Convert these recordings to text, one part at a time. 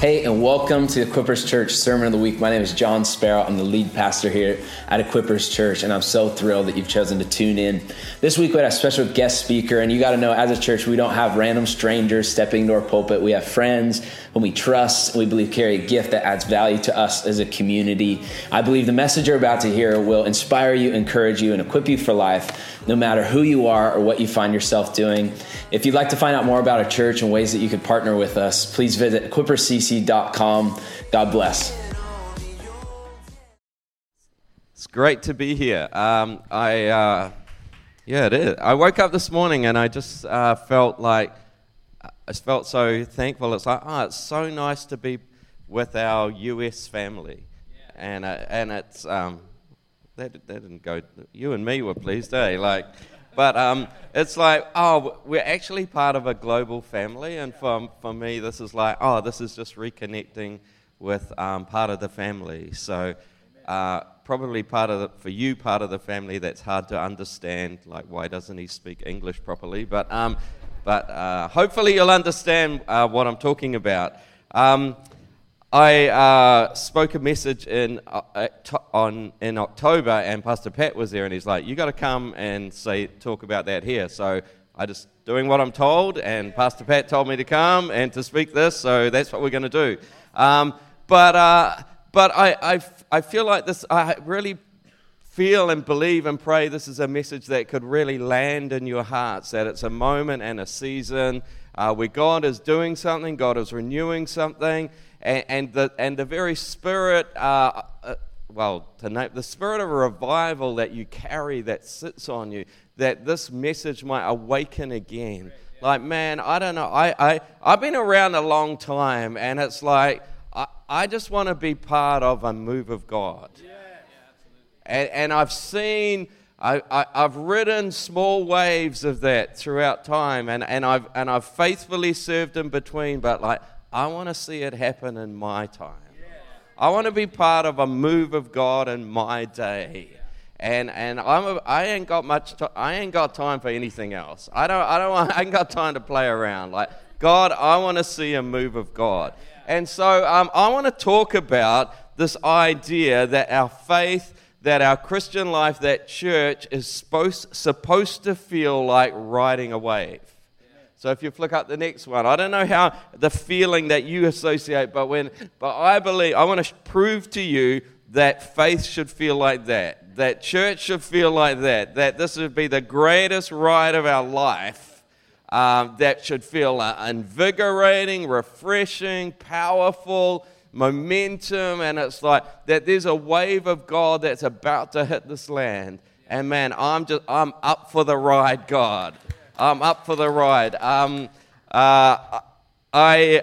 Hey, and welcome to Equippers Church Sermon of the Week. My name is John Sparrow. I'm the lead pastor here at Equippers Church, and I'm so thrilled that you've chosen to tune in. This week we had a special guest speaker, and you got to know as a church, we don't have random strangers stepping into our pulpit. We have friends whom we trust, and we believe carry a gift that adds value to us as a community. I believe the message you're about to hear will inspire you, encourage you, and equip you for life no matter who you are or what you find yourself doing. If you'd like to find out more about our church and ways that you could partner with us, please visit equippercc.com. God bless. It's great to be here. Um, I, uh, yeah, it is. I woke up this morning and I just uh, felt like, I felt so thankful. It's like, oh, it's so nice to be with our US family. Yeah. And, uh, and it's, um, that, that didn't go, you and me were pleased, eh? Like, but um, it's like, oh, we're actually part of a global family. And for, for me, this is like, oh, this is just reconnecting with um, part of the family. So, uh, probably part of the, for you, part of the family that's hard to understand. Like, why doesn't he speak English properly? But, um, but uh, hopefully, you'll understand uh, what I'm talking about. Um, I uh, spoke a message in, uh, on, in October, and Pastor Pat was there, and he's like, You got to come and say, talk about that here. So I just doing what I'm told, and Pastor Pat told me to come and to speak this, so that's what we're going to do. Um, but uh, but I, I, I feel like this, I really feel and believe and pray this is a message that could really land in your hearts, that it's a moment and a season uh, where God is doing something, God is renewing something and, and, the, and the very spirit, uh, uh, well, to name, the spirit of revival that you carry that sits on you, that this message might awaken again. Like, man, I don't know. I, I, I've been around a long time, and it's like, I, I just want to be part of a move of God. Yeah. And, and I've seen, I, I, have ridden small waves of that throughout time, and, and, I've, and I've faithfully served in between, but like, I want to see it happen in my time. I want to be part of a move of God in my day. And, and I'm a, I ain't got much to, I ain't got time for anything else. I don't, I don't want, I ain't got time to play around. Like, God, I want to see a move of God. And so um, I want to talk about this idea that our faith, that our Christian life, that church is supposed, supposed to feel like riding a wave. So if you flick up the next one, I don't know how the feeling that you associate, but when, but I believe I want to prove to you that faith should feel like that, that church should feel like that, that this would be the greatest ride of our life. Um, that should feel uh, invigorating, refreshing, powerful, momentum, and it's like that there's a wave of God that's about to hit this land. And man, I'm just I'm up for the ride, God. I'm up for the ride. Um, uh, I,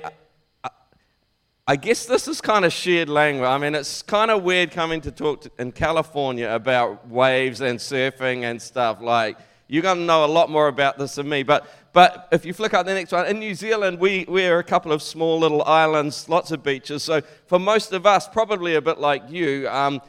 I guess this is kind of shared language. I mean, it's kind of weird coming to talk to, in California about waves and surfing and stuff. Like, you're going to know a lot more about this than me. But, but if you flick out the next one, in New Zealand, we, we're a couple of small little islands, lots of beaches. So for most of us, probably a bit like you, um,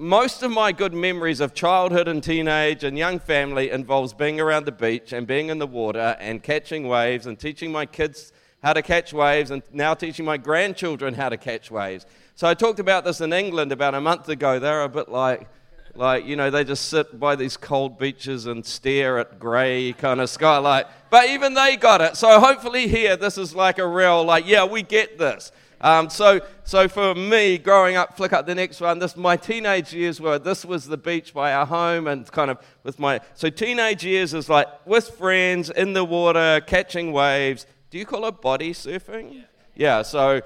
most of my good memories of childhood and teenage and young family involves being around the beach and being in the water and catching waves and teaching my kids how to catch waves and now teaching my grandchildren how to catch waves. So I talked about this in England about a month ago. They're a bit like, like you know, they just sit by these cold beaches and stare at grey kind of skylight. But even they got it. So hopefully here, this is like a real, like, yeah, we get this. Um, so, so for me, growing up, flick up the next one. This my teenage years were. This was the beach by our home, and kind of with my. So teenage years is like with friends in the water, catching waves. Do you call it body surfing? Yeah. yeah so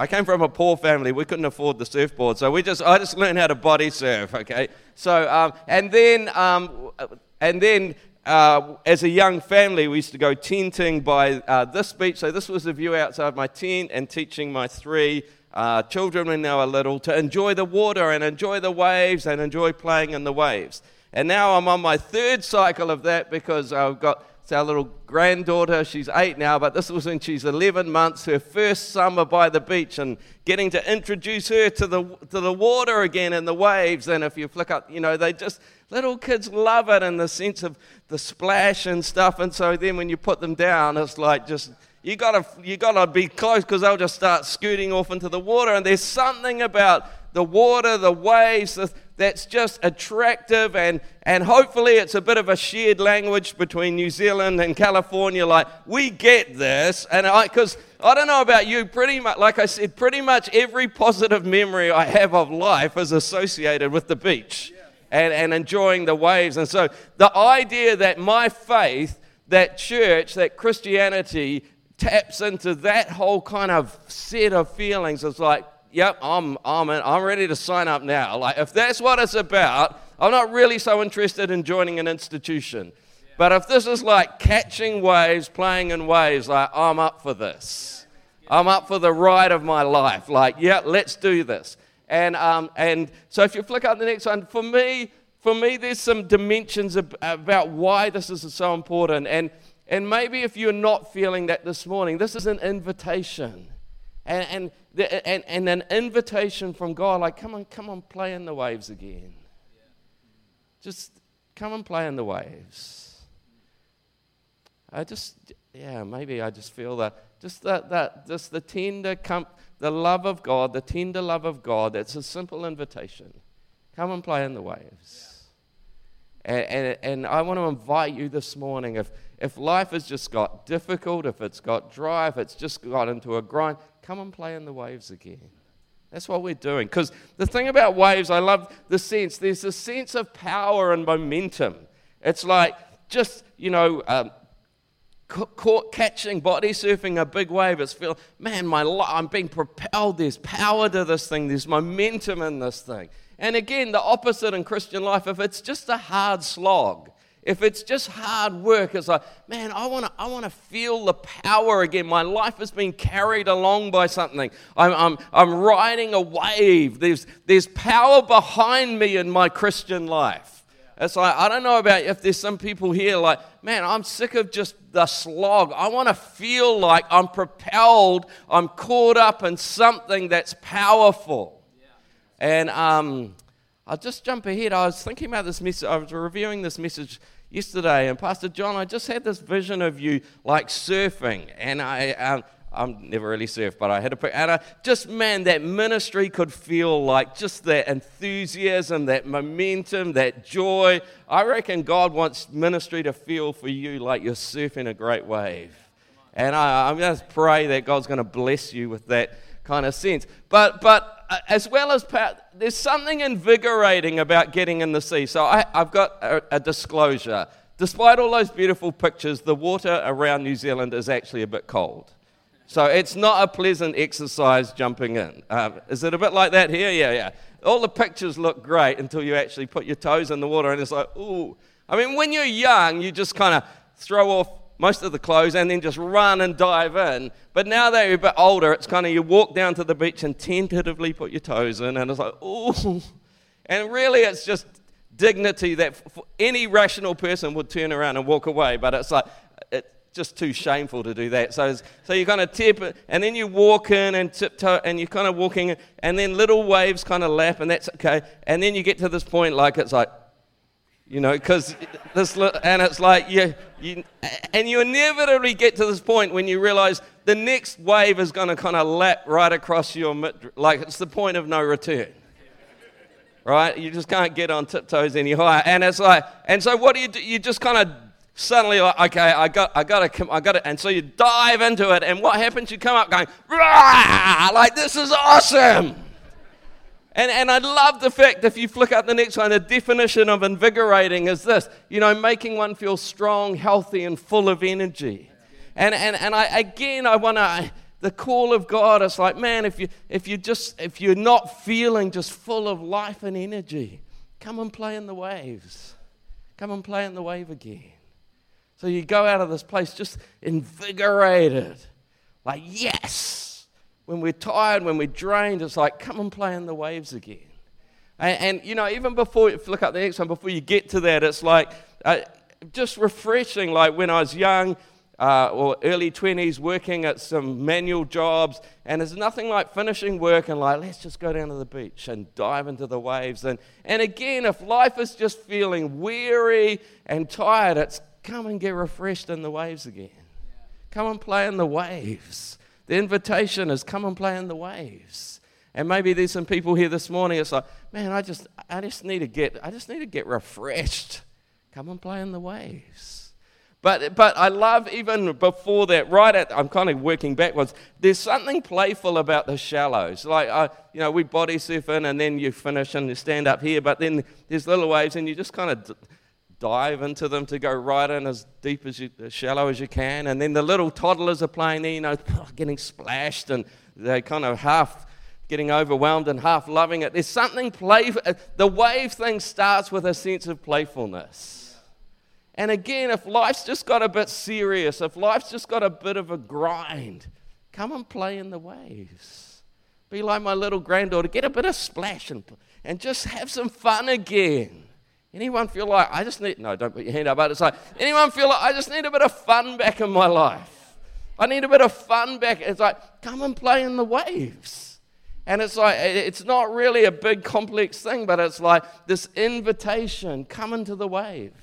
I came from a poor family. We couldn't afford the surfboard, so we just I just learned how to body surf. Okay, so um, and then um, and then uh, as a young family, we used to go tenting by uh, this beach. So this was the view outside my tent, and teaching my three uh, children when they were little to enjoy the water and enjoy the waves and enjoy playing in the waves. And now I'm on my third cycle of that because I've got it's our little granddaughter. She's eight now, but this was when she's 11 months, her first summer by the beach, and getting to introduce her to the, to the water again and the waves. And if you flick up, you know, they just, little kids love it in the sense of the splash and stuff. And so then when you put them down, it's like just, you gotta, you gotta be close because they'll just start scooting off into the water. And there's something about the water, the waves, that's just attractive. And, and hopefully it's a bit of a shared language between New Zealand and California. Like, we get this. And I, because I don't know about you, pretty much, like I said, pretty much every positive memory I have of life is associated with the beach and, and enjoying the waves. And so the idea that my faith, that church, that Christianity taps into that whole kind of set of feelings is like, yep, I'm, I'm, I'm ready to sign up now. Like, if that's what it's about, I'm not really so interested in joining an institution. But if this is like catching waves, playing in waves, like, I'm up for this. I'm up for the ride of my life. Like, yeah, let's do this. And, um, and so if you flick up the next one, for me, for me, there's some dimensions about why this is so important. And, and maybe if you're not feeling that this morning, this is an invitation. And, and, and, and an invitation from God, like, come on, come on, play in the waves again. Just come and play in the waves. I just, yeah, maybe I just feel that, just that, that just the tender, com- the love of God, the tender love of God, it's a simple invitation. Come and play in the waves. And, and, and I want to invite you this morning if, if life has just got difficult, if it's got dry, if it's just got into a grind, come and play in the waves again. That's what we're doing. Because the thing about waves, I love the sense, there's a sense of power and momentum. It's like just, you know, um, caught catching, body surfing a big wave. It's feel, man, my I'm being propelled. There's power to this thing. There's momentum in this thing. And again, the opposite in Christian life. If it's just a hard slog, if it's just hard work, it's like, man, I want to I wanna feel the power again. My life has been carried along by something. I'm, I'm, I'm riding a wave. There's, there's power behind me in my Christian life. It's like, I don't know about if there's some people here like, man, I'm sick of just the slog. I want to feel like I'm propelled, I'm caught up in something that's powerful. Yeah. And um, I'll just jump ahead. I was thinking about this message, I was reviewing this message yesterday, and Pastor John, I just had this vision of you like surfing, and I. Um, I'm never really surfed, but I had a and I just, man, that ministry could feel like just that enthusiasm, that momentum, that joy. I reckon God wants ministry to feel for you like you're surfing a great wave. And I, I'm just pray that God's going to bless you with that kind of sense. But, but uh, as well as, there's something invigorating about getting in the sea. So I, have got a, a disclosure. Despite all those beautiful pictures, the water around New Zealand is actually a bit cold. So it's not a pleasant exercise jumping in. Um, is it a bit like that here? Yeah, yeah. All the pictures look great until you actually put your toes in the water and it's like, ooh. I mean, when you're young, you just kind of throw off most of the clothes and then just run and dive in. But now that you're a bit older, it's kind of you walk down to the beach and tentatively put your toes in and it's like, ooh. And really, it's just dignity that any rational person would turn around and walk away. But it's like, it's just too shameful to do that. So, so you kind of tip it, and then you walk in and tiptoe, and you're kind of walking, and then little waves kind of lap, and that's okay. And then you get to this point, like it's like, you know, because this, and it's like you, you, and you inevitably get to this point when you realize the next wave is going to kind of lap right across your mid, like it's the point of no return. Right? You just can't get on tiptoes any higher. And it's like, and so what do you do? You just kind of suddenly like, okay, I got, I got to, I got to, and so you dive into it, and what happens? You come up going, like this is awesome. And, and I love the fact, if you flick up the next one, the definition of invigorating is this you know, making one feel strong, healthy, and full of energy. And, and, and I, again, I want to, the call of God is like, man, if, you, if, you just, if you're not feeling just full of life and energy, come and play in the waves. Come and play in the wave again. So you go out of this place just invigorated. Like, yes. When we're tired, when we're drained, it's like, come and play in the waves again. And, and you know, even before you look up the next one, before you get to that, it's like uh, just refreshing. Like when I was young, uh, or early 20s working at some manual jobs, and there's nothing like finishing work and like, let's just go down to the beach and dive into the waves. And, and again, if life is just feeling weary and tired, it's come and get refreshed in the waves again. Come and play in the waves. The invitation is come and play in the waves. And maybe there's some people here this morning. It's like, man, I just, I just need to get, I just need to get refreshed. Come and play in the waves. But, but I love even before that, right at, I'm kind of working backwards, there's something playful about the shallows. Like, uh, you know, we body surf in and then you finish and you stand up here, but then there's little waves and you just kind of dive into them to go right in as deep as you, as shallow as you can. And then the little toddlers are playing there, you know, getting splashed and they're kind of half getting overwhelmed and half loving it. There's something playful. Uh, the wave thing starts with a sense of playfulness. And again, if life's just got a bit serious, if life's just got a bit of a grind, come and play in the waves. Be like my little granddaughter, get a bit of splash and, and just have some fun again. Anyone feel like I just need, no, don't put your hand up, but it's like, anyone feel like I just need a bit of fun back in my life? I need a bit of fun back. It's like, come and play in the waves. And it's like, it's not really a big complex thing, but it's like this invitation come into the wave.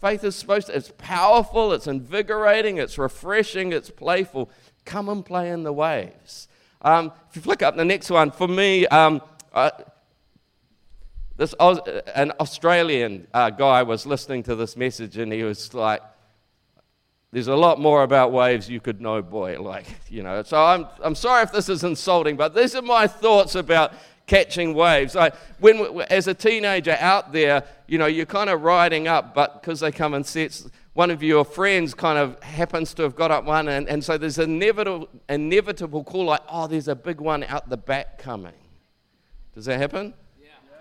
Faith is supposed to, it's powerful, it's invigorating, it's refreshing, it's playful. Come and play in the waves. Um, if you flick up the next one, for me, um, uh, this an Australian uh, guy was listening to this message and he was like, there's a lot more about waves you could know, boy. Like, you know. So I'm, I'm sorry if this is insulting, but these are my thoughts about catching waves. I, when, as a teenager out there, you know, you're kind of riding up, but because they come in sets, one of your friends kind of happens to have got up one, and, and so there's an inevitable, inevitable call like, oh, there's a big one out the back coming. Does that happen?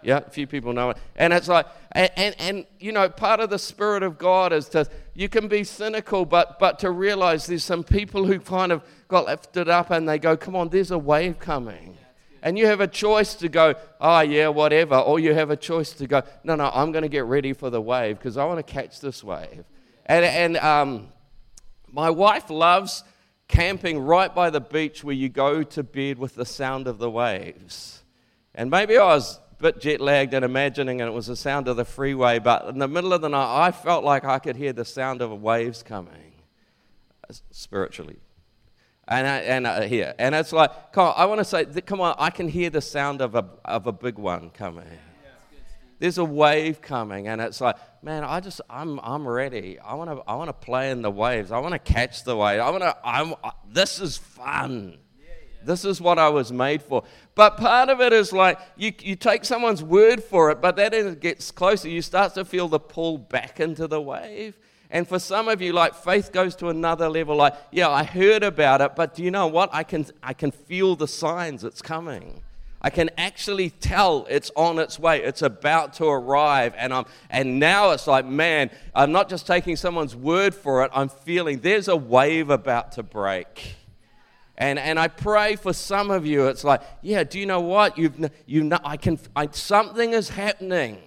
Yeah, a few people know it. And it's like, and, and, and, you know, part of the Spirit of God is to, you can be cynical, but, but to realize there's some people who kind of got lifted up and they go, come on, there's a wave coming. And you have a choice to go, oh, yeah, whatever. Or you have a choice to go, no, no, I'm going to get ready for the wave because I want to catch this wave. And, and um, my wife loves camping right by the beach where you go to bed with the sound of the waves. And maybe I was bit jet lagged and imagining and it was the sound of the freeway, but in the middle of the night, I felt like I could hear the sound of waves coming spiritually and, and uh, here. And it's like, come on, I want to say, come on, I can hear the sound of a, of a big one coming. There's a wave coming, and it's like, man, I just, I'm, I'm ready. I want to, I want to play in the waves. I want to catch the wave. I want to, I'm, this is fun. This is what I was made for. But part of it is like you, you take someone's word for it, but then it gets closer. You start to feel the pull back into the wave. And for some of you, like faith goes to another level. Like, yeah, I heard about it, but do you know what? I can, I can feel the signs it's coming. I can actually tell it's on its way. It's about to arrive. And, I'm, and now it's like, man, I'm not just taking someone's word for it. I'm feeling there's a wave about to break. And, and I pray for some of you, it's like, yeah, do you know what? You've, you know, I can, I, something is happening.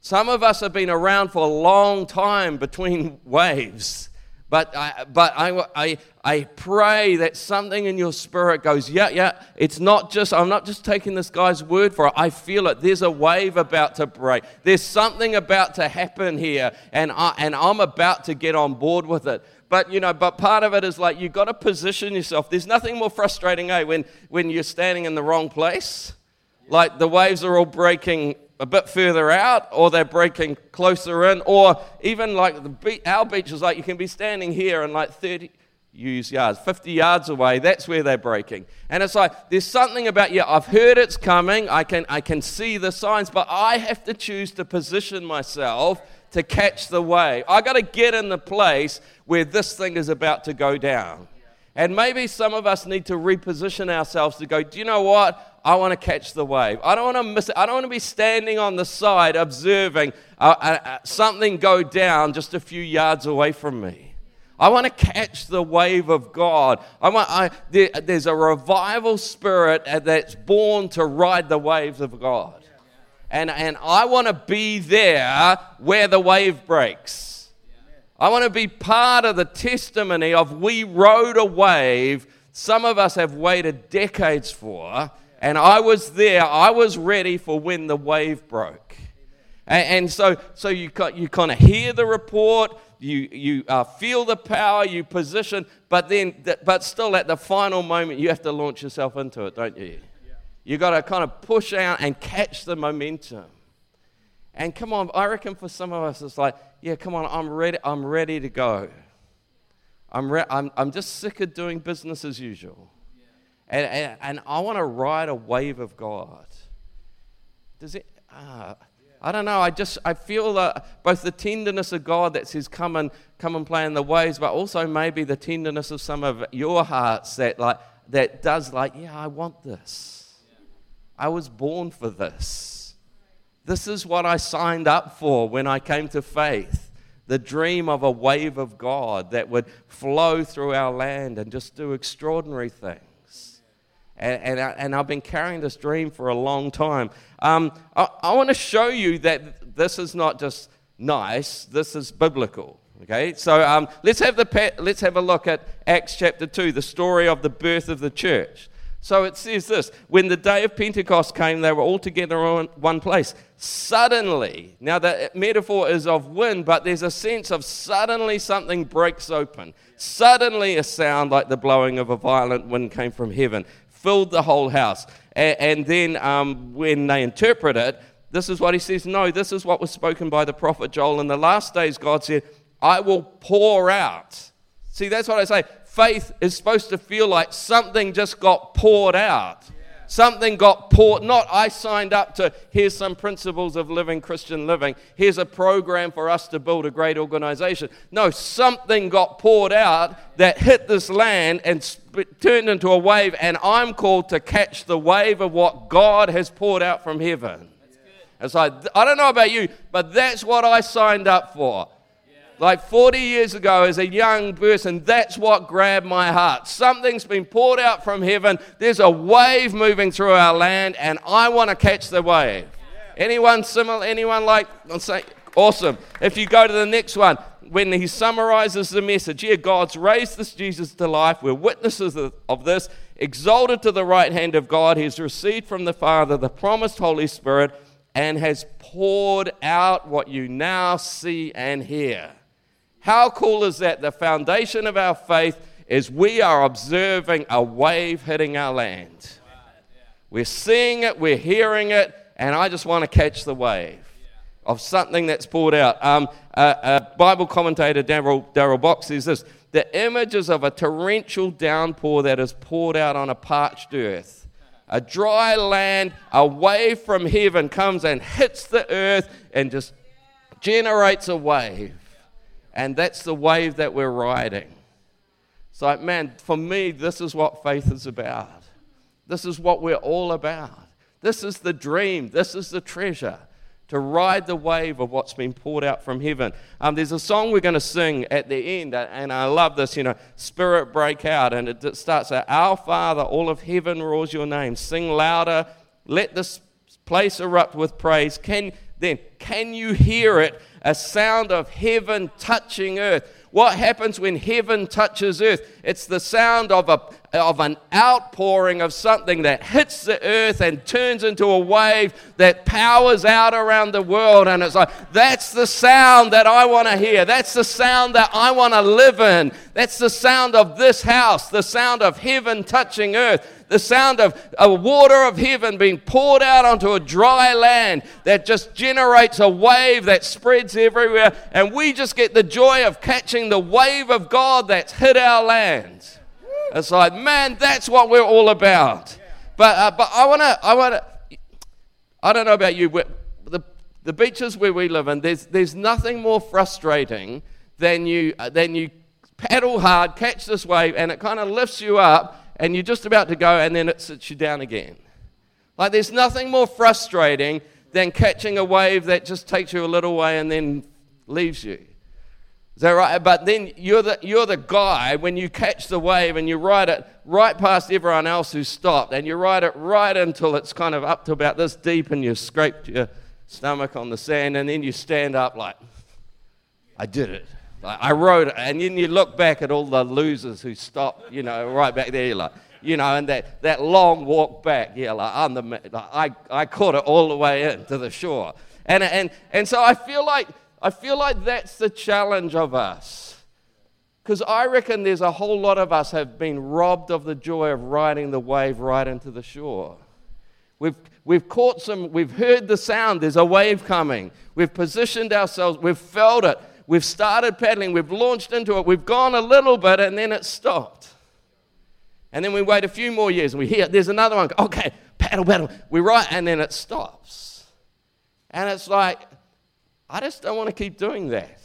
Some of us have been around for a long time between waves. But, I, but I, I, I pray that something in your spirit goes, yeah, yeah, it's not just, I'm not just taking this guy's word for it. I feel it. There's a wave about to break. There's something about to happen here, and, I, and I'm about to get on board with it. But, you know, but part of it is like you've got to position yourself. There's nothing more frustrating, eh, when, when you're standing in the wrong place. Like the waves are all breaking a bit further out, or they're breaking closer in, or even like the our beach is like you can be standing here and like 30 use yards, 50 yards away, that's where they're breaking. And it's like there's something about yeah, I've heard it's coming, I can I can see the signs, but I have to choose to position myself to catch the wave. I got to get in the place where this thing is about to go down. And maybe some of us need to reposition ourselves to go, do you know what? I want to catch the wave. I don't want to miss it. I don't want to be standing on the side observing uh, uh, uh, something go down just a few yards away from me. I want to catch the wave of God. I want, I, there, there's a revival spirit that's born to ride the waves of God. And, and I want to be there where the wave breaks. I want to be part of the testimony of we rode a wave some of us have waited decades for and I was there, I was ready for when the wave broke. And, and so, so you, you kind of hear the report, you, you uh, feel the power, you position, but then, but still at the final moment, you have to launch yourself into it, don't you? You got to kind of push out and catch the momentum. And come on, I reckon for some of us, it's like, yeah, come on, I'm ready, I'm ready to go. I'm, re- I'm, I'm just sick of doing business as usual. And, and, and I want to ride a wave of God. Does it? Uh, I don't know. I just I feel uh, both the tenderness of God that says come and come and play in the waves, but also maybe the tenderness of some of your hearts that like that does like yeah I want this. I was born for this. This is what I signed up for when I came to faith. The dream of a wave of God that would flow through our land and just do extraordinary things. And, and, I, and I've been carrying this dream for a long time. Um, I, I want to show you that this is not just nice, this is biblical. Okay, so um, let's, have the, let's have a look at Acts chapter 2, the story of the birth of the church. So it says this when the day of Pentecost came, they were all together in one place. Suddenly, now the metaphor is of wind, but there's a sense of suddenly something breaks open. Suddenly, a sound like the blowing of a violent wind came from heaven filled the whole house. And, and then um, when they interpret it, this is what he says No, this is what was spoken by the prophet Joel. In the last days, God said, I will pour out. See, that's what I say. Faith is supposed to feel like something just got poured out. Something got poured, not I signed up to, here's some principles of living Christian living. Here's a program for us to build a great organization. No, something got poured out that hit this land and sp- turned into a wave, and I'm called to catch the wave of what God has poured out from heaven. It's like, I don't know about you, but that's what I signed up for. Like 40 years ago, as a young person, that's what grabbed my heart. Something's been poured out from heaven. There's a wave moving through our land, and I want to catch the wave. Anyone similar? Anyone like? I'll say, awesome. If you go to the next one, when he summarizes the message here, God's raised this Jesus to life. We're witnesses of this. Exalted to the right hand of God, he's received from the Father the promised Holy Spirit and has poured out what you now see and hear. How cool is that? The foundation of our faith is we are observing a wave hitting our land. We're seeing it, we're hearing it, and I just want to catch the wave of something that's poured out. Um, a, Bible commentator, Darrell Bock says this The images of a torrential downpour that is poured out on a parched earth. A dry land, a wave from heaven comes and hits the earth and just generates a wave. And that's the wave that we're riding. So, like, man, for me, this is what faith is about. This is what we're all about. This is the dream. This is the treasure to ride the wave of what's been poured out from heaven. Um, there's a song we're going to sing at the end, and I love this, you know, Spirit break out. And it starts out, Our Father, all of heaven roars your name. Sing louder. Let this place erupt with praise. Can, then, can you hear it? a sound of heaven touching earth. What happens when heaven touches earth? It's the sound of, a, of an outpouring of something that hits the earth and turns into a wave that powers out around the world. And it's like, that's the sound that I want to hear. That's the sound that I want to live in. That's the sound of this house, the sound of heaven touching earth the sound of a water of heaven being poured out onto a dry land that just generates a wave that spreads everywhere. And we just get the joy of catching the wave of God that's hit our land. It's like, man, that's what we're all about. But, uh, but I want to, I want to, I don't know about you, the, the beaches where we live in, there's, there's nothing more frustrating than you, uh, than you paddle hard, catch this wave, and it kind of lifts you up and you're just about to go, and then it sits you down again. Like there's nothing more frustrating than catching a wave that just takes you a little way and then leaves you. Is that right? But then you're the, you're the guy when you catch the wave and you ride it right past everyone else who stopped, and you ride it right until it's kind of up to about this deep, and you scrape your stomach on the sand, and then you stand up like, I did it. I wrote it, and then you look back at all the losers who stopped, you know, right back there, like, you know, and that, that long walk back, yeah, like, I'm the, like, I, I caught it all the way in to the shore. And, and, and so I feel like, I feel like that's the challenge of us. Because I reckon there's a whole lot of us have been robbed of the joy of riding the wave right into the shore. We've, we've caught some, we've heard the sound, there's a wave coming. We've positioned ourselves, we've felt it, we've started paddling, we've launched into it, we've gone a little bit, and then it stopped. And then we wait a few more years and we hear there's another one. Okay, paddle, paddle. We ride, and then it stops. And it's like, I just don't want to keep doing that.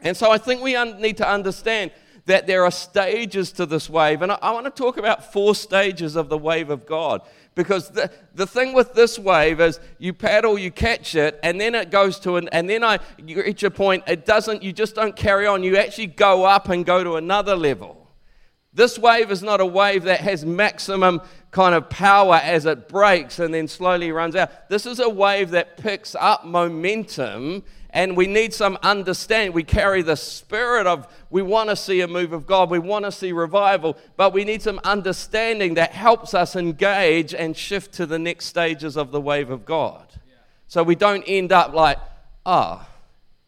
And so I think we un- need to understand that there are stages to this wave. And I, I want to talk about four stages of the wave of God. Because the, the thing with this wave is you paddle, you catch it, and then it goes to an, and then I, you reach a point, it doesn't, you just don't carry on. You actually go up and go to another level. This wave is not a wave that has maximum kind of power as it breaks and then slowly runs out. This is a wave that picks up momentum and we need some understanding. We carry the spirit of, we want to see a move of God, we want to see revival, but we need some understanding that helps us engage and shift to the next stages of the wave of God. Yeah. So we don't end up like, ah, oh,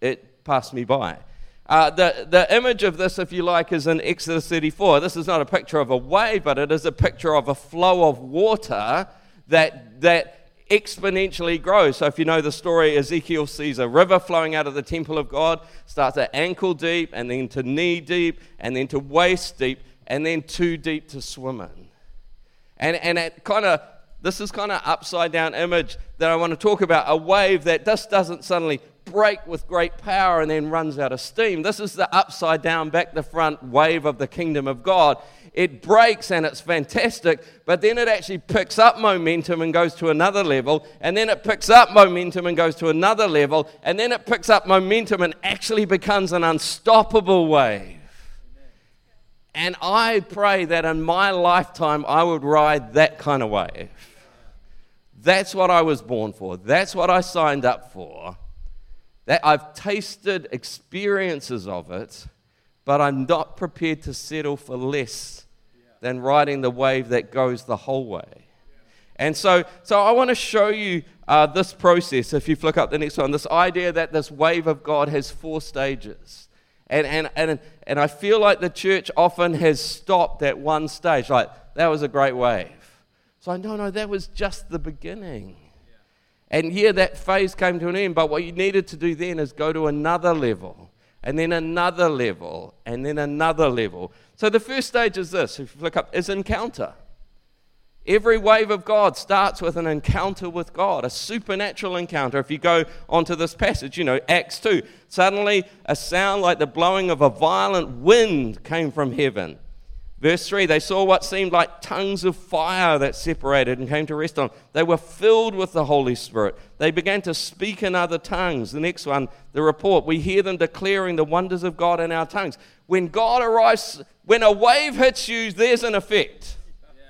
it passed me by. Uh, the, the image of this, if you like, is in Exodus 34. This is not a picture of a wave, but it is a picture of a flow of water that, that exponentially grows. So, if you know the story, Ezekiel sees a river flowing out of the temple of God, starts at ankle deep, and then to knee deep, and then to waist deep, and then too deep to swim in. And, and it kind of, this is kind of upside down image that I want to talk about a wave that just doesn't suddenly break with great power and then runs out of steam. This is the upside down, back the front wave of the kingdom of God it breaks and it's fantastic, but then it actually picks up momentum and goes to another level, and then it picks up momentum and goes to another level, and then it picks up momentum and actually becomes an unstoppable wave. And I pray that in my lifetime I would ride that kind of wave. That's what I was born for. That's what I signed up for. That I've tasted experiences of it but I'm not prepared to settle for less than riding the wave that goes the whole way. And so, so I want to show you uh, this process. If you flick up the next one, this idea that this wave of God has four stages. And, and, and, and I feel like the church often has stopped at one stage. Like, that was a great wave. So I no, no, that was just the beginning. And yeah, that phase came to an end, but what you needed to do then is go to another level and then another level, and then another level. So the first stage is this, if you look up, is encounter. Every wave of God starts with an encounter with God, a supernatural encounter. If you go onto this passage, you know, Acts 2, suddenly a sound like the blowing of a violent wind came from heaven. Verse 3 they saw what seemed like tongues of fire that separated and came to rest on. them. They were filled with the Holy Spirit. They began to speak in other tongues. The next one, the report, we hear them declaring the wonders of God in our tongues. When God arrives, when a wave hits you, there's an effect.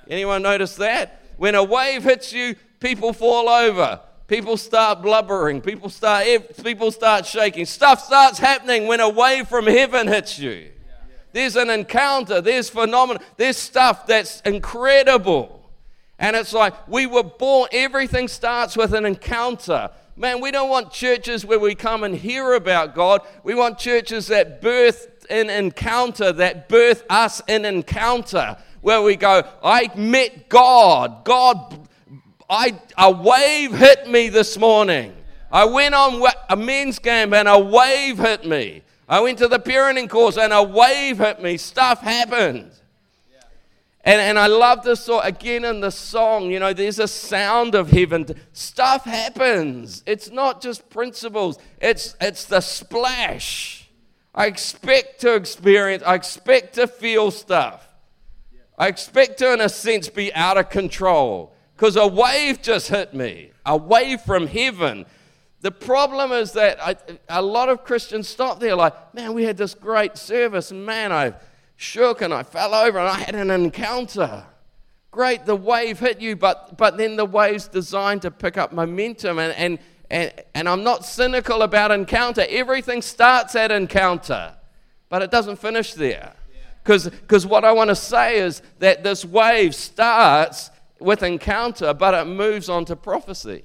Anyone notice that? When a wave hits you, people fall over. People start blubbering. People start, people start shaking. Stuff starts happening when a wave from heaven hits you. There's an encounter, there's phenomenon, there's stuff that's incredible. And it's like we were born, everything starts with an encounter. Man, we don't want churches where we come and hear about God. We want churches that birth an encounter, that birth us an encounter, where we go, I met God. God, I, a wave hit me this morning. I went on a men's camp and a wave hit me. Oh, I went to the parenting course and a wave hit me. Stuff happened. And, and I love this song again in the song. You know, there's a sound of heaven. Stuff happens. It's not just principles, it's, it's the splash. I expect to experience, I expect to feel stuff. I expect to, in a sense, be out of control because a wave just hit me, a wave from heaven. The problem is that I, a lot of Christians stop there, like, man, we had this great service, and man, I shook and I fell over and I had an encounter. Great, the wave hit you, but, but then the wave's designed to pick up momentum. And, and, and, and I'm not cynical about encounter. Everything starts at encounter, but it doesn't finish there. Because what I want to say is that this wave starts with encounter, but it moves on to prophecy.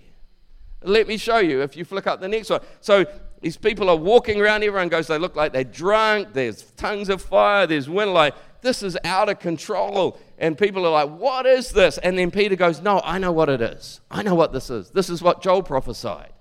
Let me show you if you flick up the next one. So these people are walking around. Everyone goes, they look like they're drunk. There's tongues of fire. There's wind. Like, this is out of control. And people are like, what is this? And then Peter goes, no, I know what it is. I know what this is. This is what Joel prophesied.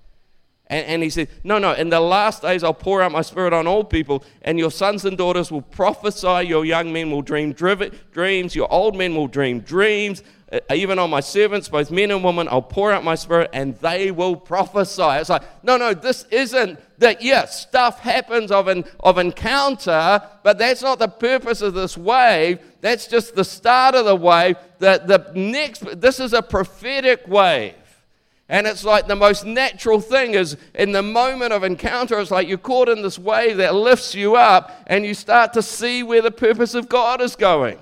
And, and, he said, No, no, in the last days I'll pour out my spirit on all people, and your sons and daughters will prophesy, your young men will dream dreams, your old men will dream dreams. Uh, even on my servants, both men and women, I'll pour out my spirit and they will prophesy. It's like, no, no, this isn't that, yes, stuff happens of, an, of encounter, but that's not the purpose of this wave. That's just the start of the wave. The, the next, this is a prophetic wave. And it's like the most natural thing is in the moment of encounter, it's like you're caught in this wave that lifts you up and you start to see where the purpose of God is going.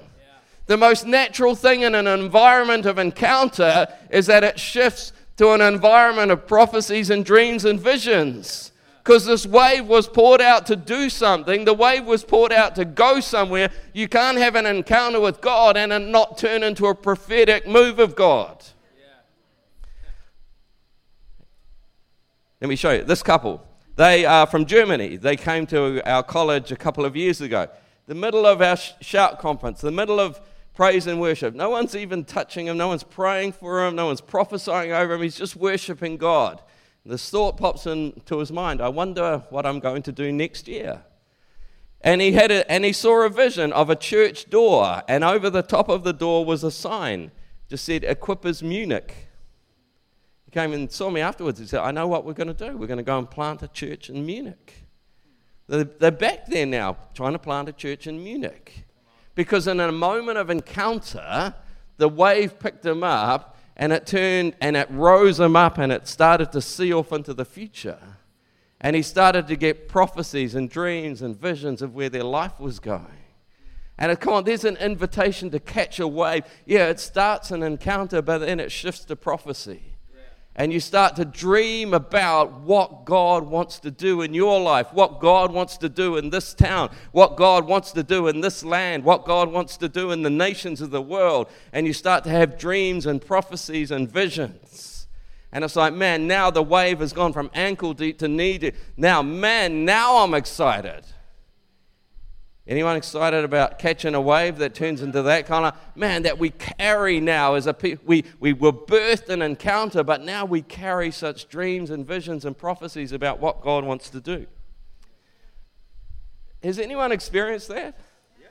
The most natural thing in an environment of encounter is that it shifts to an environment of prophecies and dreams and visions. Because this wave was poured out to do something, the wave was poured out to go somewhere. You can't have an encounter with God and it not turn into a prophetic move of God. Let me show you. This couple, they are from Germany. They came to our college a couple of years ago. The middle of our shout conference, the middle of praise and worship. No one's even touching him, no one's praying for him, no one's prophesying over him. He's just worshiping God. This thought pops into his mind I wonder what I'm going to do next year. And he, had a, and he saw a vision of a church door, and over the top of the door was a sign, just said Equippers Munich He came and saw me afterwards. He said, I know what we're going to do. We're going to go and plant a church in Munich. They're back there now trying to plant a church in Munich. Because in a moment of encounter, the wave picked him up and it turned and it rose him up and it started to see off into the future. And he started to get prophecies and dreams and visions of where their life was going. And come on, there's an invitation to catch a wave. Yeah, it starts an encounter, but then it shifts to prophecy and you start to dream about what God wants to do in your life, what God wants to do in this town, what God wants to do in this land, what God wants to do in the nations of the world, and you start to have dreams and prophecies and visions. And it's like, man, now the wave has gone from ankle deep to knee deep. Now, man, now I'm excited. Anyone excited about catching a wave that turns into that kind of man that we carry now as a? We, we were birthed in encounter, but now we carry such dreams and visions and prophecies about what God wants to do. Has anyone experienced that? Yeah.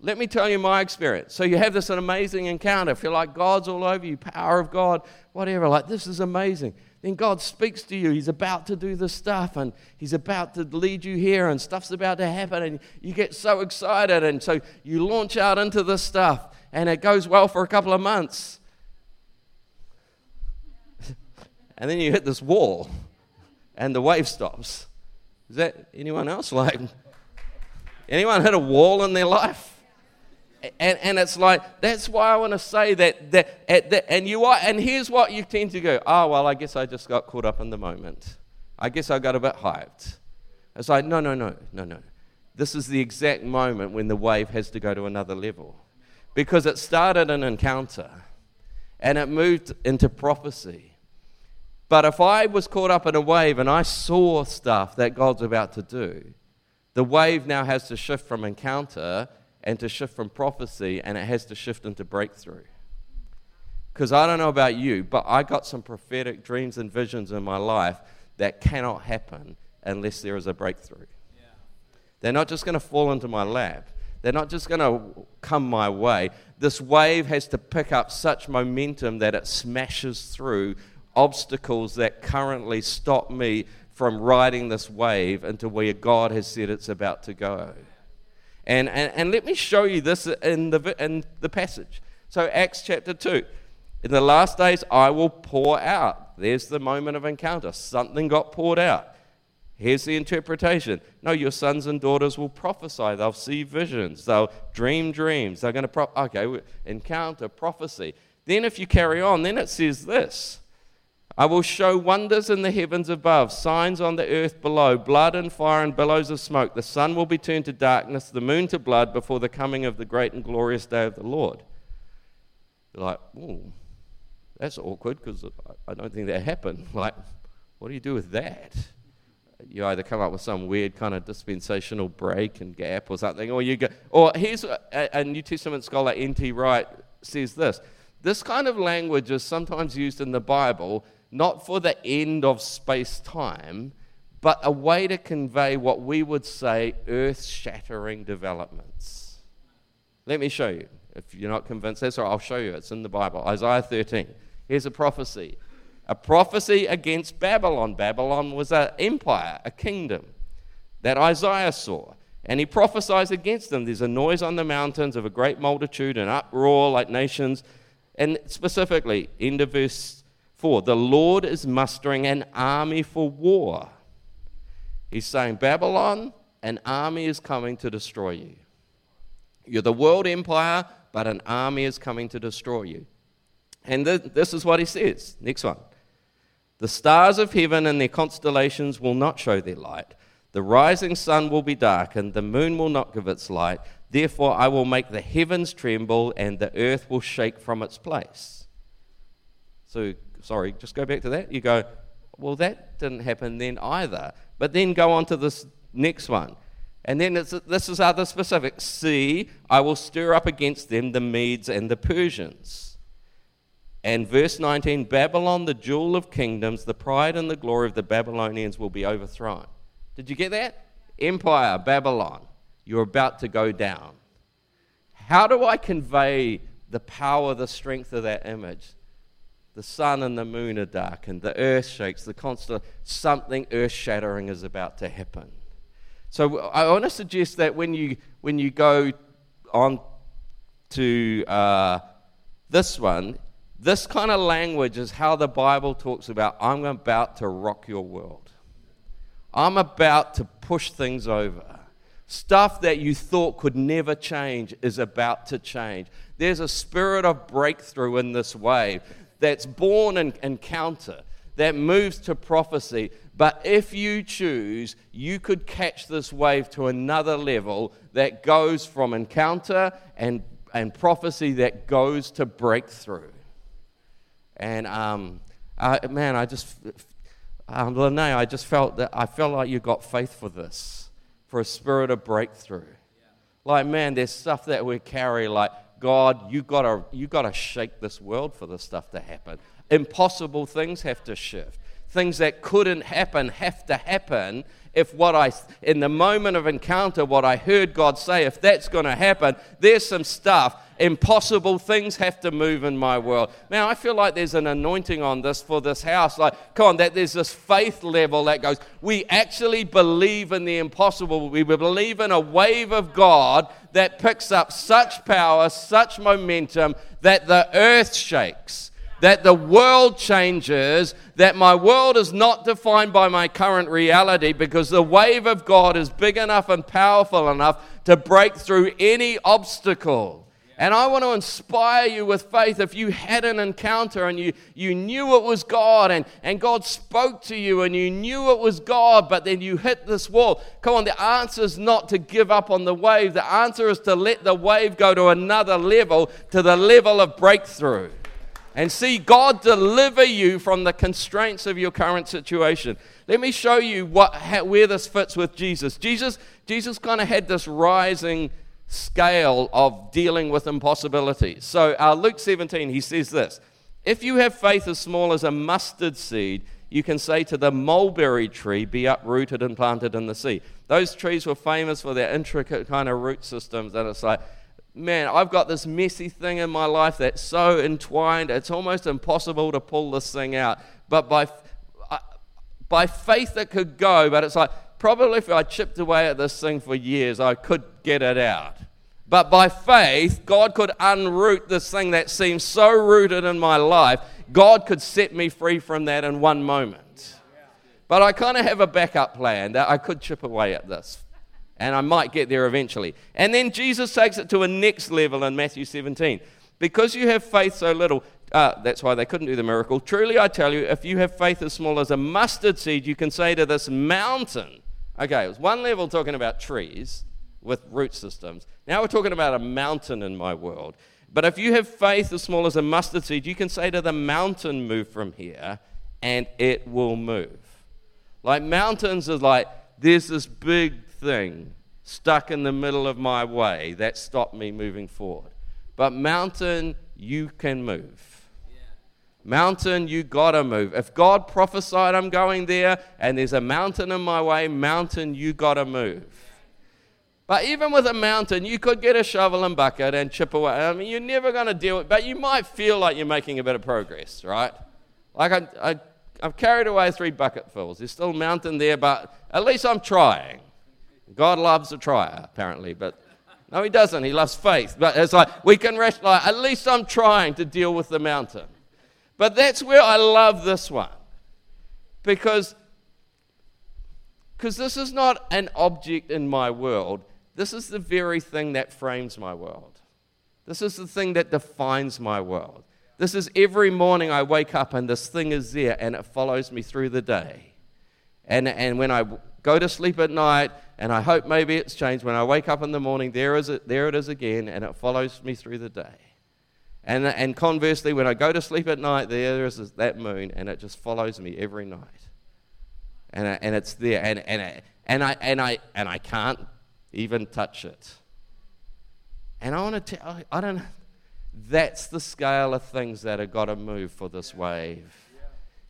Let me tell you my experience. So you have this amazing encounter. Feel like God's all over you, power of God, whatever. Like this is amazing then God speaks to you. He's about to do this stuff and He's about to lead you here and stuff's about to happen and you get so excited. And so you launch out into this stuff and it goes well for a couple of months. and then you hit this wall and the wave stops. Is that anyone else like? Anyone hit a wall in their life? And, and it's like, that's why I want to say that, that, and you are, and here's what you tend to go, oh, well, I guess I just got caught up in the moment. I guess I got a bit hyped. It's like, no, no, no, no, no. This is the exact moment when the wave has to go to another level. Because it started an encounter and it moved into prophecy. But if I was caught up in a wave and I saw stuff that God's about to do, the wave now has to shift from encounter and to shift from prophecy, and it has to shift into breakthrough. Because I don't know about you, but I got some prophetic dreams and visions in my life that cannot happen unless there is a breakthrough. Yeah. They're not just going to fall into my lap. They're not just going to come my way. This wave has to pick up such momentum that it smashes through obstacles that currently stop me from riding this wave into where God has said it's about to go. And, and, and let me show you this in the, in the passage. So, Acts chapter 2. In the last days, I will pour out. There's the moment of encounter. Something got poured out. Here's the interpretation. No, your sons and daughters will prophesy. They'll see visions. They'll dream dreams. They're going to, pro- okay, encounter prophecy. Then, if you carry on, then it says this I will show wonders in the heavens above, signs on the earth below, blood and fire and billows of smoke. The sun will be turned to darkness, the moon to blood before the coming of the great and glorious day of the Lord. You're like, oh, that's awkward because I don't think that happened. Like, what do you do with that? you either come up with some weird kind of dispensational break and gap or something, or you go, or here's a, a New Testament scholar, N.T. Wright, says this. This kind of language is sometimes used in the Bible not for the end of space time, but a way to convey what we would say earth shattering developments. Let me show you. If you're not convinced, that's right, I'll show you. It's in the Bible. Isaiah 13. Here's a prophecy a prophecy against Babylon. Babylon was an empire, a kingdom that Isaiah saw. And he prophesies against them. There's a noise on the mountains of a great multitude, an uproar like nations. And specifically, into verse 4, the Lord is mustering an army for war. He's saying, Babylon, an army is coming to destroy you. You're the world empire, but an army is coming to destroy you. And th- this is what he says. Next one. The stars of heaven and their constellations will not show their light. The rising sun will be darkened, the moon will not give its light. Therefore, I will make the heavens tremble, and the earth will shake from its place. So, sorry, just go back to that. You go, well, that didn't happen then either. But then go on to this next one. And then this is other specific. See, I will stir up against them the Medes and the Persians. And verse 19 Babylon, the jewel of kingdoms, the pride and the glory of the Babylonians will be overthrown. Did you get that? Empire, Babylon, you're about to go down. How do I convey the power, the strength of that image? The sun and the moon are darkened, the earth shakes, the constant, something earth shattering is about to happen. So I want to suggest that when you, when you go on to uh, this one, this kind of language is how the Bible talks about I'm about to rock your world. I'm about to push things over. Stuff that you thought could never change is about to change. There's a spirit of breakthrough in this wave that's born in encounter, that moves to prophecy. But if you choose, you could catch this wave to another level that goes from encounter and, and prophecy that goes to breakthrough. And um, man, I just, um, Lene, I just felt that I felt like you got faith for this, for a spirit of breakthrough. Yeah. Like, man, there's stuff that we carry. Like, God, you gotta, you gotta shake this world for this stuff to happen. Impossible things have to shift. Things that couldn't happen have to happen if what I, in the moment of encounter, what I heard God say, if that's going to happen, there's some stuff. Impossible things have to move in my world. Man, I feel like there's an anointing on this for this house. Like, come on, that there's this faith level that goes, we actually believe in the impossible. We believe in a wave of God that picks up such power, such momentum that the earth shakes that the world changes, that my world is not defined by my current reality because the wave of God is big enough and powerful enough to break through any obstacle. And I want to inspire you with faith. If you had an encounter and you, you knew it was God and, and God spoke to you and you knew it was God, but then you hit this wall, come on, the answer is not to give up on the wave. The answer is to let the wave go to another level, to the level of breakthrough and see God deliver you from the constraints of your current situation. Let me show you what, how, where this fits with Jesus. Jesus, Jesus kind of had this rising scale of dealing with impossibilities. So, uh, Luke 17, he says this If you have faith as small as a mustard seed, you can say to the mulberry tree, Be uprooted and planted in the sea. Those trees were famous for their intricate kind of root systems, and it's like, man, I've got this messy thing in my life that's so entwined, it's almost impossible to pull this thing out. But by, uh, by faith, it could go, but it's like, probably if I chipped away at this thing for years, I could get it out. But by faith, God could unroot this thing that seems so rooted in my life. God could set me free from that in one moment. But I kind of have a backup plan that I could chip away at this and I might get there eventually. And then Jesus takes it to a next level in Matthew 17. Because you have faith so little, uh, that's why they couldn't do the miracle. Truly, I tell you, if you have faith as small as a mustard seed, you can say to this mountain, okay, it was one level talking about trees with root systems. Now we're talking about a mountain in my world. But if you have faith as small as a mustard seed, you can say to the mountain, move from here, and it will move. Like mountains are like, there's this big thing stuck in the middle of my way that stopped me moving forward. But mountain, you can move. Mountain, you gotta move. If God prophesied I'm going there and there's a mountain in my way, mountain, you gotta move. But even with a mountain, you could get a shovel and bucket and chip away. I mean, you're never gonna deal with but you might feel like you're making a bit of progress, right? Like I, I, I've carried away three bucketfuls. There's still a mountain there, but at least I'm trying. God loves a trier, apparently, but no, he doesn't. He loves faith. But it's like we can rest like at least I'm trying to deal with the mountain. But that's where I love this one. Because because this is not an object in my world. This is the very thing that frames my world. This is the thing that defines my world. This is every morning I wake up and this thing is there and it follows me through the day. And, and when I go to sleep at night and I hope maybe it's changed, when I wake up in the morning, there, is it, there it is again and it follows me through the day. And, and conversely, when I go to sleep at night, there is that moon, and it just follows me every night. And, I, and it's there, and, and, I, and, I, and, I, and I can't even touch it. And I want to tell I don't know, that's the scale of things that have got to move for this wave.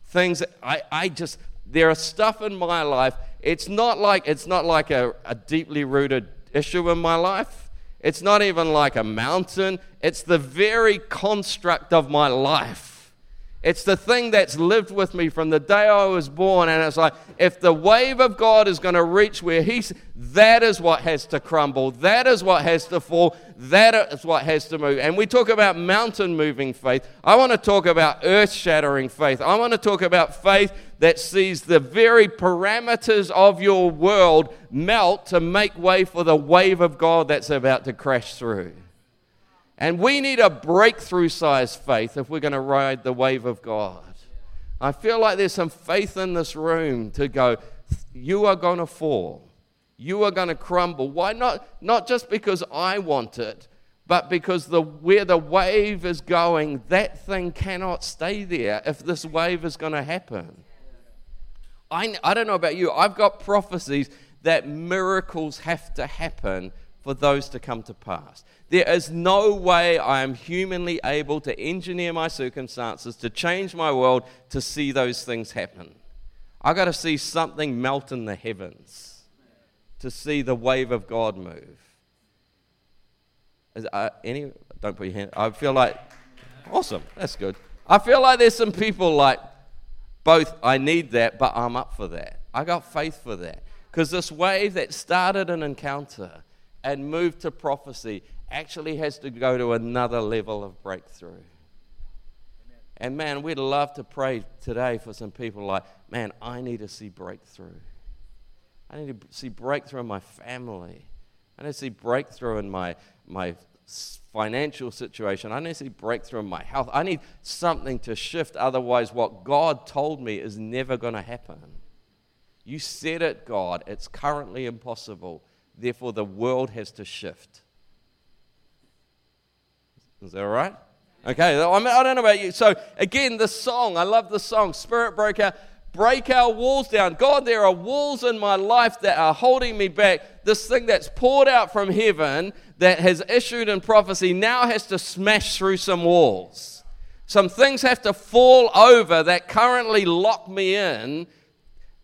Things I, I just, there are stuff in my life, it's not like, it's not like a, a deeply rooted issue in my life it's not even like a mountain, it's the very construct of my life. It's the thing that's lived with me from the day I was born. And it's like, if the wave of God is going to reach where He's, that is what has to crumble. That is what has to fall. That is what has to move. And we talk about mountain moving faith. I want to talk about earth shattering faith. I want to talk about faith that sees the very parameters of your world melt to make way for the wave of God that's about to crash through. And we need a breakthrough size faith if we're going to ride the wave of God. I feel like there's some faith in this room to go, you are going to fall. You are going to crumble. Why not? Not just because I want it, but because the, where the wave is going, that thing cannot stay there if this wave is going to happen. I, I don't know about you, I've got prophecies that miracles have to happen for those to come to pass. There is no way I am humanly able to engineer my circumstances, to change my world, to see those things happen. I've got to see something melt in the heavens to see the wave of God move. Is, uh, any, don't put your hand. I feel like, awesome, that's good. I feel like there's some people like, both, I need that, but I'm up for that. I got faith for that. Because this wave that started an encounter and moved to prophecy actually has to go to another level of breakthrough. And man, we'd love to pray today for some people like, man, I need to see breakthrough. I need to see breakthrough in my family. I need to see breakthrough in my, my financial situation. I need to see breakthrough in my health. I need something to shift. Otherwise, what God told me is never going to happen. You said it, God. It's currently impossible. Therefore, the world has to shift. Is that all right? Okay, I, don't know about you. So, again, the song, I love the song. Spirit out, break our walls down. God, there are walls in my life that are holding me back. This thing that's poured out from heaven that has issued in prophecy now has to smash through some walls. Some things have to fall over that currently lock me in.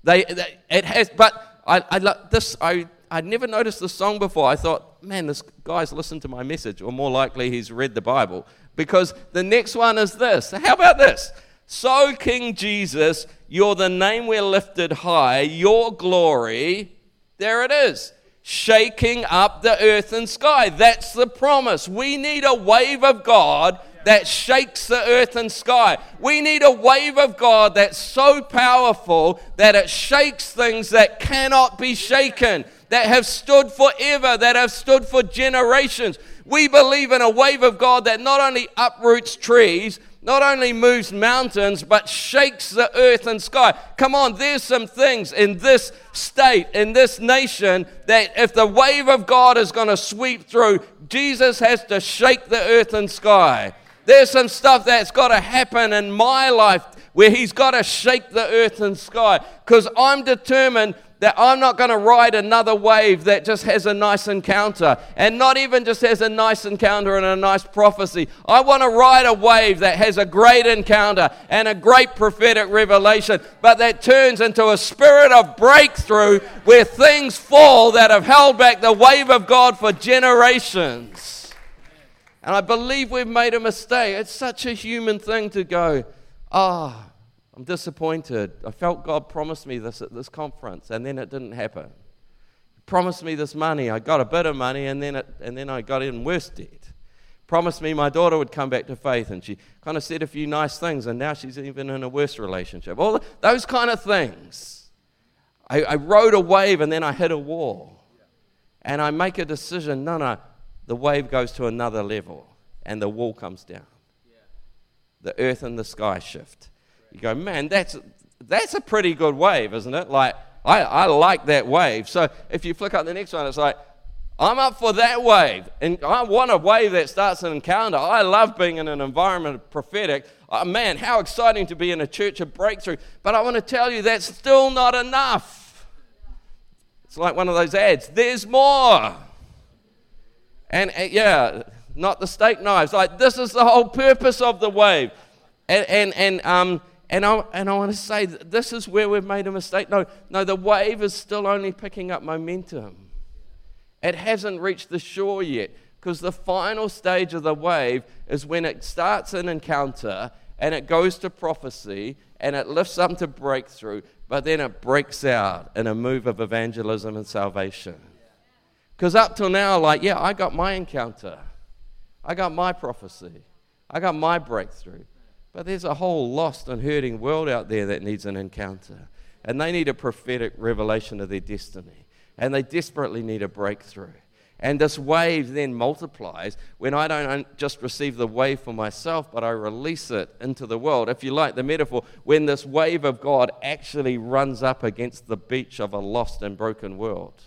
They, they it has, but I, I this I I'd never noticed this song before. I thought, man, this guy's listened to my message, or more likely, he's read the Bible. Because the next one is this. How about this? So, King Jesus, you're the name we're lifted high, your glory, there it is, shaking up the earth and sky. That's the promise. We need a wave of God that shakes the earth and sky. We need a wave of God that's so powerful that it shakes things that cannot be shaken that have stood forever, that have stood for generations. We believe in a wave of God that not only uproots trees, not only moves mountains, but shakes the earth and sky. Come on, there's some things in this state, in this nation, that if the wave of God is going to sweep through, Jesus has to shake the earth and sky. There's some stuff that's got to happen in my life where He's got to shake the earth and sky because I'm determined that I'm not going to ride another wave that just has a nice encounter and not even just has a nice encounter and a nice prophecy. I want to ride a wave that has a great encounter and a great prophetic revelation, but that turns into a spirit of breakthrough where things fall that have held back the wave of God for generations. And I believe we've made a mistake. It's such a human thing to go, ah. Oh, I'm disappointed. I felt God promised me this at this conference, and then it didn't happen. He promised me this money. I got a bit of money, and then, it, and then I got in worse debt. Promised me my daughter would come back to faith, and she kind of said a few nice things, and now she's even in a worse relationship. All those kind of things. I, I rode a wave, and then I hit a wall. And I make a decision no, no, the wave goes to another level, and the wall comes down. The earth and the sky shift you go, man, that's, that's a pretty good wave, isn't it? Like, I, I like that wave. So if you flick up the next one, it's like, I'm up for that wave. And I want a wave that starts an encounter. I love being in an environment of prophetic. Oh, man, how exciting to be in a church of breakthrough. But I want to tell you that's still not enough. It's like one of those ads there's more. And uh, yeah, not the steak knives. Like, this is the whole purpose of the wave. And, and, and um, and I, and I want to say this is where we've made a mistake. No, no, the wave is still only picking up momentum. It hasn't reached the shore yet because the final stage of the wave is when it starts an encounter and it goes to prophecy and it lifts up to breakthrough, but then it breaks out in a move of evangelism and salvation. Because up till now, like, yeah, I got my encounter, I got my prophecy, I got my breakthrough. But there's a whole lost and hurting world out there that needs an encounter. And they need a prophetic revelation of their destiny. And they desperately need a breakthrough. And this wave then multiplies when I don't just receive the wave for myself, but I release it into the world. If you like the metaphor, when this wave of God actually runs up against the beach of a lost and broken world.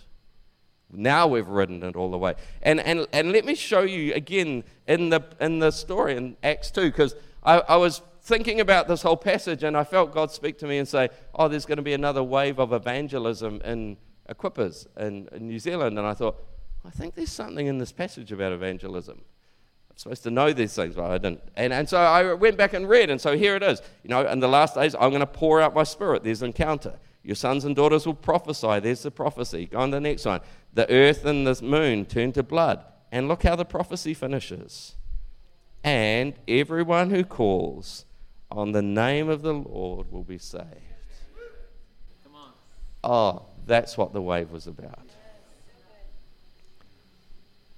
Now we've ridden it all the way. And, and, and let me show you again in the, in the story in Acts 2, because I, I was thinking about this whole passage and I felt God speak to me and say, Oh, there's going to be another wave of evangelism in Equippers in, in New Zealand. And I thought, I think there's something in this passage about evangelism. I'm supposed to know these things, but I didn't. And, and so I went back and read, and so here it is. You know, in the last days, I'm going to pour out my spirit. There's an encounter. Your sons and daughters will prophesy. There's the prophecy. Go on to the next one. The earth and the moon turn to blood. And look how the prophecy finishes and everyone who calls on the name of the Lord will be saved. Oh, that's what the wave was about.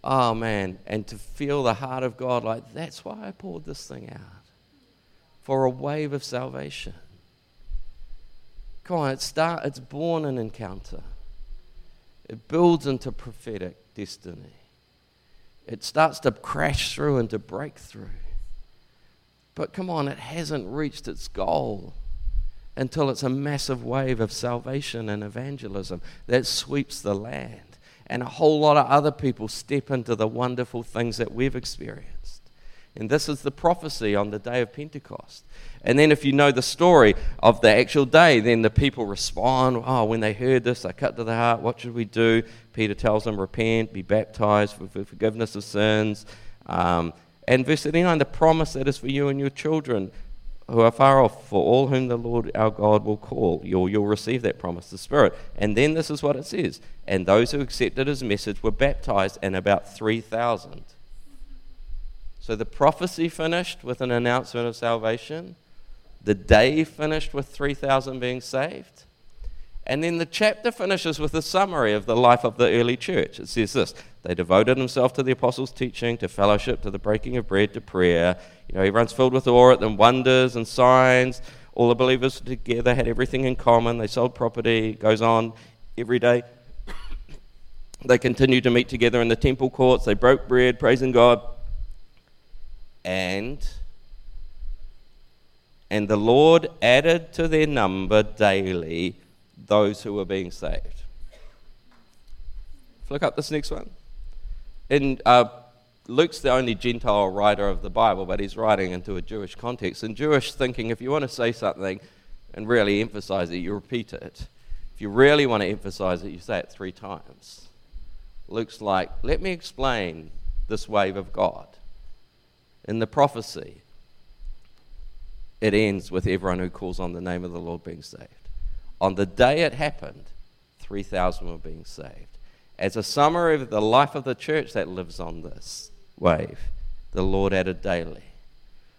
Oh man, and to feel the heart of God like that's why I poured this thing out for a wave of salvation. Come on, it start, it's born an encounter. It builds into prophetic destiny it starts to crash through and to break through. But come on, it hasn't reached its goal until it's a massive wave of salvation and evangelism that sweeps the land. And a whole lot of other people step into the wonderful things that we've experienced. And this is the prophecy on the day of Pentecost. And then, if you know the story of the actual day, then the people respond. Oh, when they heard this, they cut to the heart. What should we do? Peter tells them, repent, be baptized for, for forgiveness of sins. Um, and verse 39, the promise that is for you and your children who are far off, for all whom the Lord our God will call. You'll, you'll receive that promise, the Spirit. And then this is what it says. And those who accepted his message were baptized, and about 3,000. So the prophecy finished with an announcement of salvation. The day finished with 3,000 being saved. And then the chapter finishes with a summary of the life of the early church. It says this They devoted themselves to the apostles' teaching, to fellowship, to the breaking of bread, to prayer. You know, everyone's filled with awe at them, wonders and signs. All the believers together had everything in common. They sold property. It goes on every day. they continued to meet together in the temple courts. They broke bread, praising God. And and the Lord added to their number daily those who were being saved. Flick up this next one. In uh, Luke's the only Gentile writer of the Bible, but he's writing into a Jewish context. And Jewish thinking, if you want to say something and really emphasize it, you repeat it. If you really want to emphasize it, you say it three times. Luke's like, let me explain this wave of God. In the prophecy, it ends with everyone who calls on the name of the Lord being saved. On the day it happened, 3,000 were being saved. As a summary of the life of the church that lives on this, wave, the Lord added daily.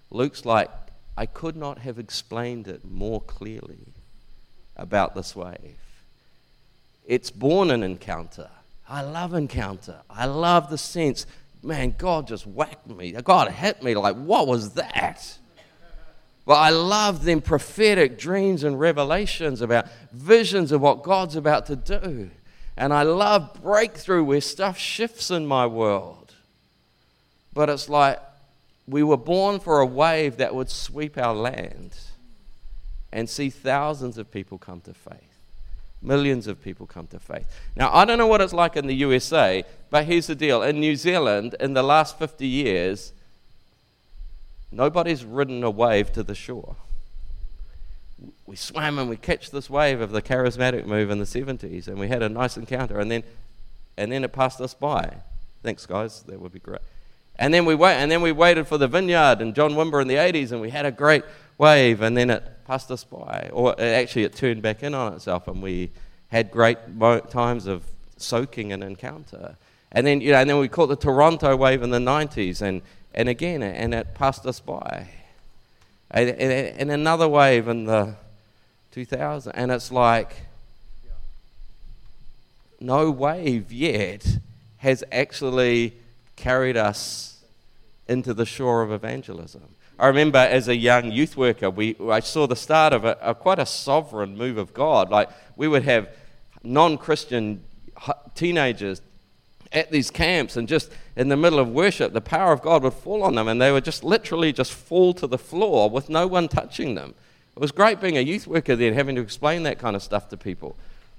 Luke's like, I could not have explained it more clearly about this wave. It's born an encounter. I love encounter. I love the sense, man, God just whacked me. God hit me. Like, what was that? But I love them prophetic dreams and revelations about visions of what God's about to do. And I love breakthrough where stuff shifts in my world. But it's like we were born for a wave that would sweep our land and see thousands of people come to faith. Millions of people come to faith. Now, I don't know what it's like in the USA, but here's the deal. In New Zealand, in the last 50 years, nobody's ridden a wave to the shore. We swam and we catch this wave of the charismatic move in the 70s, and we had a nice encounter, and then, and then it passed us by. Thanks, guys. That would be great. And then we wait, and then we waited for the vineyard and John Wimber in the 80s, and we had a great wave, and then it passed us by. Or actually, it turned back in on itself, and we had great times of soaking and encounter. And then, you know, and then we caught the Toronto wave in the 90s, and, and again, and it passed us by. And, and, and another wave in the 2000, and it's like no wave yet has actually carried us into the shore of evangelism. I remember as a young youth worker, we, I saw the start of a, a quite a sovereign move of God. Like we would have non Christian teenagers at these camps, and just in the middle of worship, the power of God would fall on them, and they would just literally just fall to the floor with no one touching them. It was great being a youth worker then, having to explain that kind of stuff to people.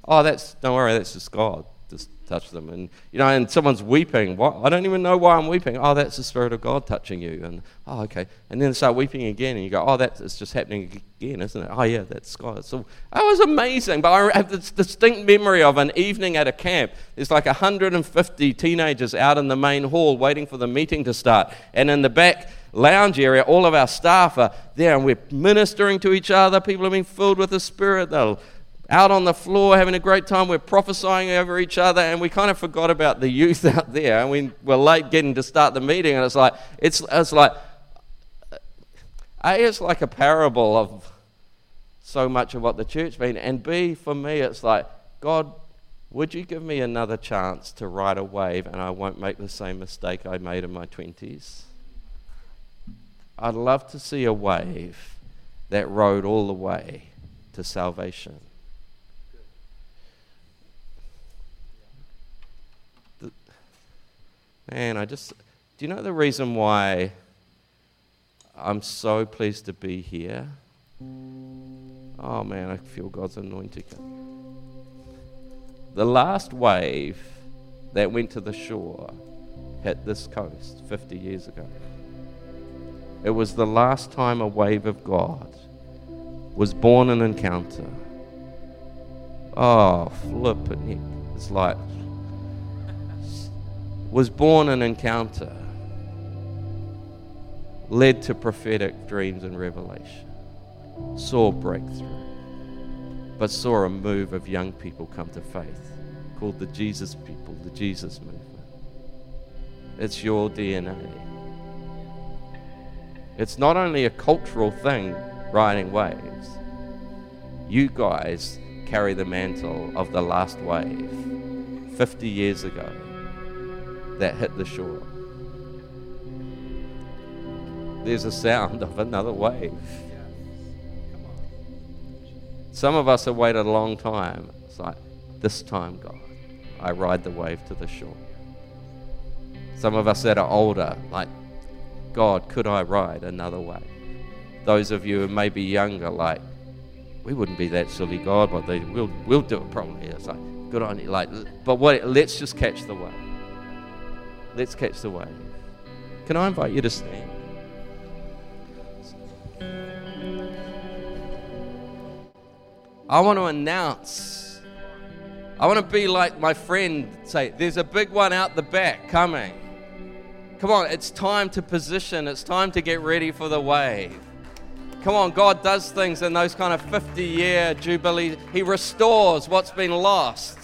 Oh, that's, don't worry, that's just God just touch them. And, you know, and someone's weeping. What? I don't even know why I'm weeping. Oh, that's the Spirit of God touching you. And, oh, okay. And then start weeping again, and you go, oh, that's just happening again, isn't it? Oh, yeah, that's God. So that was amazing. But I have this distinct memory of an evening at a camp. There's like 150 teenagers out in the main hall waiting for the meeting to start. And in the back, lounge area, all of our staff are there and we're ministering to each other. People are being filled with the Spirit. They'll out on the floor having a great time. We're prophesying over each other, and we kind of forgot about the youth out there. And we were late getting to start the meeting, and it's like it's it's like a it's like a parable of so much of what the church been, and b for me it's like God, would you give me another chance to ride a wave, and I won't make the same mistake I made in my twenties. I'd love to see a wave that rode all the way to salvation. Man, I just. Do you know the reason why I'm so pleased to be here? Oh man, I feel God's anointing. The last wave that went to the shore hit this coast 50 years ago. It was the last time a wave of God was born an encounter. Oh, flip it. It's like was born an encounter, led to prophetic dreams and revelation, saw breakthrough, but saw a move of young people come to faith called the Jesus people, the Jesus movement. It's your DNA. It's not only a cultural thing riding waves, you guys carry the mantle of the last wave 50 years ago that hit the shore. There's a sound of another wave. Some of us have waited a long time. It's like, this time, God, I ride the wave to the shore. Some of us that are older, like, God, could I ride another wave? Those of you who may be younger, like, we wouldn't be that silly, God, but they, we'll, we'll do it probably. It's like, good on you. Like, but what, let's just catch the wave. Let's catch the wave. Can I invite you to stand? I want to announce. I want to be like my friend, say, there's a big one out the back coming. Come on, it's time to position, it's time to get ready for the wave. Come on, God does things in those kind of 50 year jubilee. He restores what's been lost.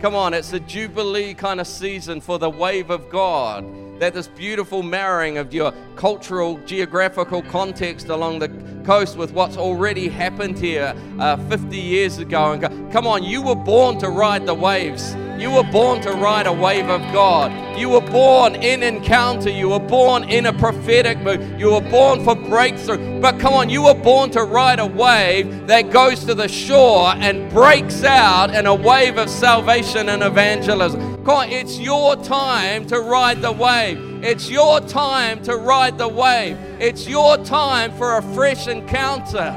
Come on, it's a jubilee kind of season for the wave of God. That this beautiful marrying of your cultural, geographical context along the coast with what's already happened here uh, 50 years ago. And go, come on, you were born to ride the waves. You were born to ride a wave of God. You were born in encounter. You were born in a prophetic mood. You were born for breakthrough. But come on, you were born to ride a wave that goes to the shore and breaks out in a wave of salvation and evangelism. Come on, it's your time to ride the wave. It's your time to ride the wave. It's your time for a fresh encounter.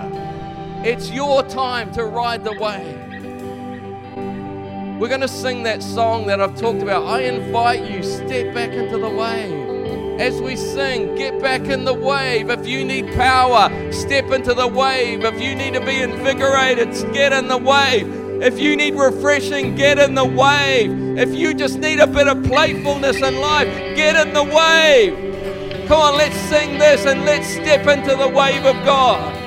It's your time to ride the wave. We're going to sing that song that I've talked about. I invite you, step back into the wave. As we sing, get back in the wave. If you need power, step into the wave. If you need to be invigorated, get in the wave. If you need refreshing, get in the wave. If you just need a bit of playfulness in life, get in the wave. Come on, let's sing this and let's step into the wave of God.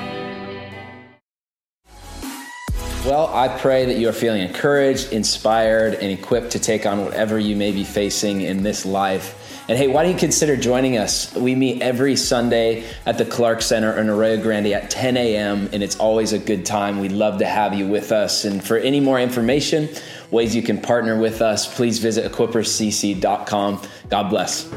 Well, I pray that you are feeling encouraged, inspired, and equipped to take on whatever you may be facing in this life. And hey, why don't you consider joining us? We meet every Sunday at the Clark Center in Arroyo Grande at 10 a.m., and it's always a good time. We'd love to have you with us. And for any more information, ways you can partner with us, please visit equipperscc.com. God bless.